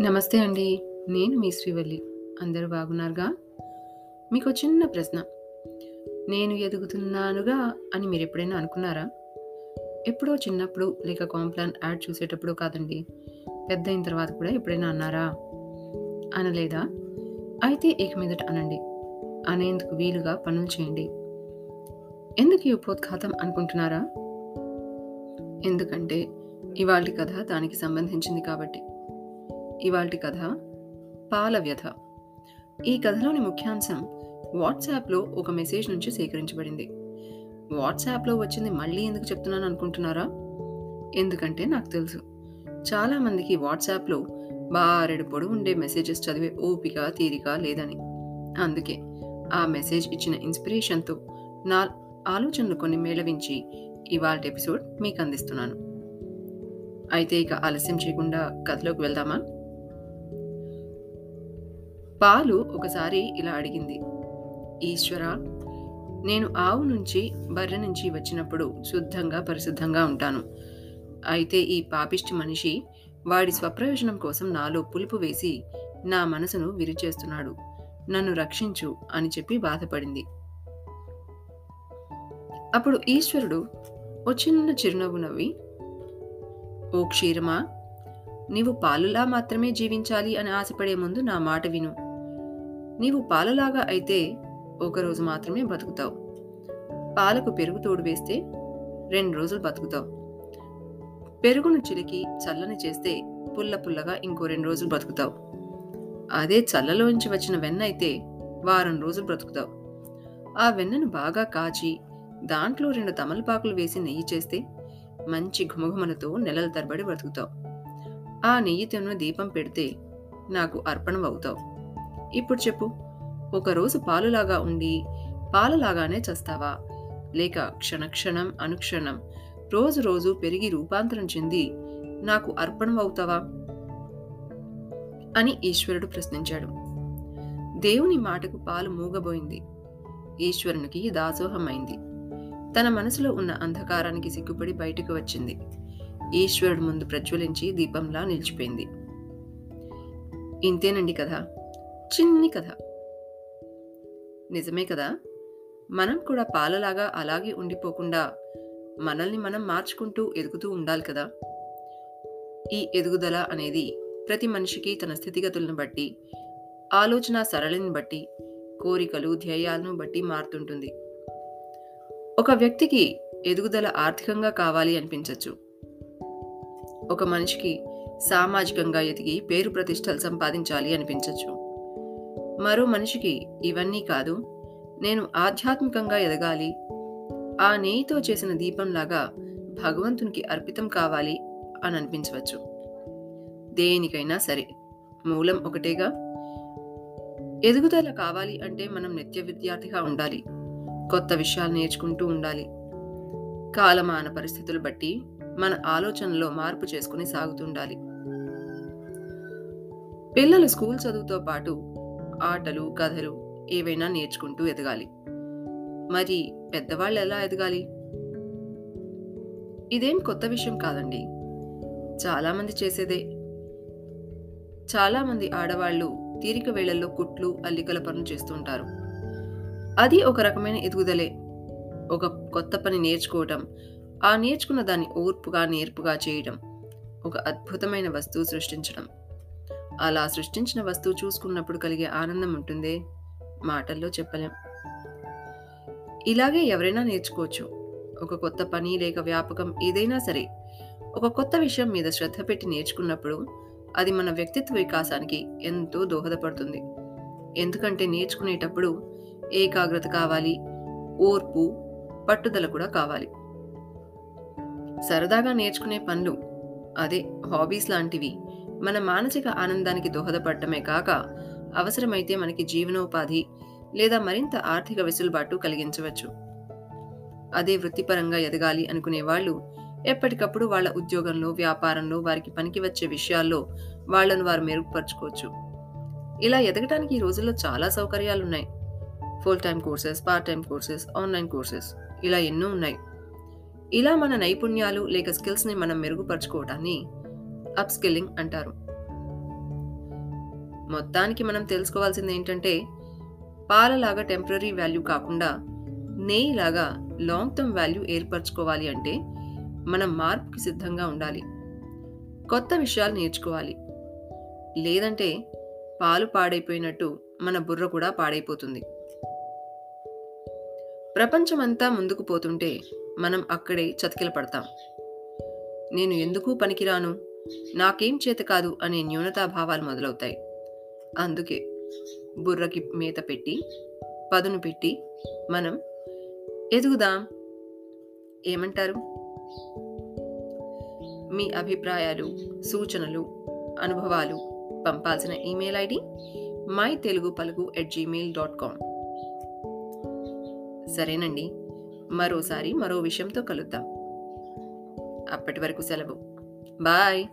నమస్తే అండి. నేను మీ శ్రీవల్లి. అందరూ బాగున్నారుగా? మీకు చిన్న ప్రశ్న. నేను ఎదుగుతున్నానుగా అని మీరు ఎప్పుడైనా అనుకున్నారా? ఎప్పుడో చిన్నప్పుడు లేక కాంప్లాన్ యాడ్ చూసేటప్పుడు కాదండి. పెద్దయిన తర్వాత కూడా ఎప్పుడైనా అన్నారా? అనలేదా? అయితే ఇక మీదట అనండి. అనేందుకు వీలుగా పనులు చేయండి. ఎందుకు ఈ ఉపోద్ఘాతం అనుకుంటున్నారా? ఎందుకంటే ఇవాళ కథ దానికి సంబంధించింది కాబట్టి. ఇవాల్టి కథ పాల వ్యధ. ఈ కథలోని ముఖ్యాంశం వాట్సాప్‌లో ఒక మెసేజ్ నుంచి సేకరించబడింది. వాట్సాప్‌లో వచ్చింది మళ్ళీ ఎందుకు చెప్తున్నాను అనుకుంటున్నారా? ఎందుకంటే నాకు తెలుసు. చాలామందికి వాట్సాప్‌లో బారెడు పొడవుండే మెసేజెస్ చదివే ఓపిక, తీరిక లేదని. అందుకే ఆ మెసేజ్ ఇచ్చిన ఇన్‌స్పిరేషన్‌తో నా ఆలోచనలు కొన్ని మేళవించి ఇవాళ ఎపిసోడ్ మీకు అందిస్తున్నాను అయితే ఇక ఆలస్యం చేయకుండా కథలోకి వెళ్దామా? పాలు ఒకసారి ఇలా అడిగింది. ఈశ్వరా! నేను ఆవు నుంచి, బర్రె నుంచి వచ్చినప్పుడు శుద్ధంగా, పరిశుద్ధంగా ఉంటాను. అయితే ఈ పాపిష్టి మనిషి వాడి స్వప్రయోజనం కోసం నాలో పులుపు వేసి నా మనసును విరిచేస్తున్నాడు. నన్ను రక్షించు అని చెప్పి బాధపడింది. అప్పుడు ఈశ్వరుడు ఓ చిన్న చిరునవ్వు నవ్వి, ఓ క్షీరమా! నీవు పాలులా మాత్రమే జీవించాలి అని ఆశపడే ముందు నా మాట విను. నీవు పాలలాగా అయితే ఒకరోజు మాత్రమే బతుకుతావు. పాలకు పెరుగు తోడు వేస్తే రెండు రోజులు బతుకుతావు. పెరుగును చిలికి చల్లని చేస్తే పుల్ల పుల్లగా ఇంకో రెండు రోజులు బతుకుతావు. అదే చల్లలోంచి వచ్చిన వెన్న అయితే వారం రోజులు బ్రతుకుతావు. ఆ వెన్నను బాగా కాచి దాంట్లో రెండు తమలపాకులు వేసి నెయ్యి చేస్తే మంచి ఘుమఘుమలతో నెలల తరబడి బ్రతుకుతావు. ఆ నెయ్యితోనూ దీపం పెడితే నాకు అర్పణం అవుతావు ఇప్పుడు చెప్పు ఒకరోజు పాలులాగా ఉండి పాలలాగానే చస్తావా? లేక క్షణక్షణం, అనుక్షణం, రోజు రోజు పెరిగి రూపాంతరం చెంది నాకు అర్పణం అవుతావా అని ఈశ్వరుడు ప్రశ్నించాడు. దేవుని మాటకు పాలు మూగబోయింది. ఈశ్వరునికి దాసోహమైంది. తన మనసులో ఉన్న అంధకారానికి సిగ్గుపడి బయటకు వచ్చింది. ఈశ్వరుడు ముందు ప్రజ్వలించి దీపంలా నిలిచిపోయింది. ఇంతేనండి కదా చిన్ని కథ. నిజమే కదా! మనం కూడా పాలలాగా అలాగే ఉండిపోకుండా మనల్ని మనం మార్చుకుంటూ ఎదుగుతూ ఉండాలి కదా! ఈ ఎదుగుదల అనేది ప్రతి మనిషికి తన స్థితిగతులను బట్టి, ఆలోచన సరళిని బట్టి, కోరికలు, ధ్యేయాలను బట్టి మారుతుంటుంది. ఒక వ్యక్తికి ఎదుగుదల ఆర్థికంగా కావాలి అనిపించవచ్చు ఒక మనిషికి సామాజికంగా ఎదిగి పేరు ప్రతిష్టలు సంపాదించాలి అనిపించవచ్చు మరో మనిషికి ఇవన్నీ కాదు నేను ఆధ్యాత్మికంగా ఎదగాలి, ఆ నెయ్యితో చేసిన దీపంలాగా భగవంతునికి అర్పితం కావాలి అని అనిపించవచ్చు. దేనికైనా సరే మూలం ఒకటేగా! ఎదుగుదల కావాలి అంటే మనం నిత్య విద్యార్థిగా ఉండాలి. కొత్త విషయాలు నేర్చుకుంటూ ఉండాలి. కాలమాన పరిస్థితులు బట్టి మన ఆలోచనలో మార్పు చేసుకుని సాగుతుండాలి. పిల్లలు స్కూల్ చదువుతో పాటు ఆటలు, కథలు ఏవైనా నేర్చుకుంటూ ఎదగాలి. మరి పెద్దవాళ్ళు ఎలా ఎదగాలి? ఇదేం కొత్త విషయం కాదండి. చాలామంది చేసేదే. చాలామంది ఆడవాళ్ళు తీరిక వేళల్లో కుట్లు, అల్లికల పనులు చేస్తుంటారు. అది ఒక రకమైన ఎదుగుదలే. ఒక కొత్త పని నేర్చుకోవటం, ఆ నేర్చుకున్న దాన్ని ఓర్పుగా, నేర్పుగా చేయడం ఒక అద్భుతమైన వస్తువు సృష్టించడం. అలా సృష్టించిన వస్తువు చూసుకున్నప్పుడు కలిగే ఆనందం ఉంటుందే మాటల్లో చెప్పలేం. ఇలాగే ఎవరైనా నేర్చుకోవచ్చు. ఒక కొత్త పని లేక వ్యాపకం ఏదైనా సరే ఒక కొత్త విషయం మీద శ్రద్ధ పెట్టి నేర్చుకున్నప్పుడు అది మన వ్యక్తిత్వ వికాసానికి ఎంతో దోహదపడుతుంది. ఎందుకంటే నేర్చుకునేటప్పుడు ఏకాగ్రత కావాలి, ఓర్పు, పట్టుదల కూడా కావాలి. సరదాగా నేర్చుకునే పనులు అదే హాబీస్ లాంటివి మన మానసిక ఆనందానికి దోహదపడటమే కాక అవసరమైతే మనకి జీవనోపాధి లేదా మరింత ఆర్థిక వెసులుబాటు కలిగించవచ్చు. అదే వృత్తిపరంగా ఎదగాలి అనుకునే వాళ్ళు ఎప్పటికప్పుడు వాళ్ళ ఉద్యోగంలో, వ్యాపారంలో వారికి పనికి వచ్చే విషయాల్లో వాళ్ళను వారు మెరుగుపరుచుకోవచ్చు. ఇలా ఎదగటానికి ఈ రోజుల్లో చాలా సౌకర్యాలున్నాయి. Full time courses, part time courses, online courses ఇలా ఎన్నో ఉన్నాయి. ఇలా మన నైపుణ్యాలు లేక స్కిల్స్‌ని మనం మెరుగుపరుచుకోవటాన్ని అప్స్కిల్లింగ్ అంటారు. మొత్తానికి మనం తెలుసుకోవాల్సింది ఏంటంటే పాలలాగా టెంపరీ వాల్యూ కాకుండా నెయ్యిలాగా లాంగ్ టర్మ్ వాల్యూ ఏర్పరచుకోవాలి అంటే మనం మార్పుకి సిద్ధంగా ఉండాలి. కొత్త విషయాలు నేర్చుకోవాలి. లేదంటే పాలు పాడైపోయినట్టు మన బుర్ర కూడా పాడైపోతుంది. ప్రపంచమంతా ముందుకు పోతుంటే మనం అక్కడే చతికిల పడతాం నేను ఎందుకు పనికిరాను? నాకేం చేత కాదు అనే న్యూనతాభావాలు మొదలవుతాయి. అందుకే బుర్రకి మేత పెట్టి పదును పెట్టి మనం ఎదుగుదాం. ఏమంటారు? మీ అభిప్రాయాలు సూచనలు అనుభవాలు పంపాల్సిన ఈమెయిల్ ఐడి మై తెలుగు పలుగు ఎట్ జీమెయిల్ డాట్ కామ్ సరేనండి మరోసారి మరో విషయంతో కలుద్దాం. అప్పటి వరకు సెలవు. Bye.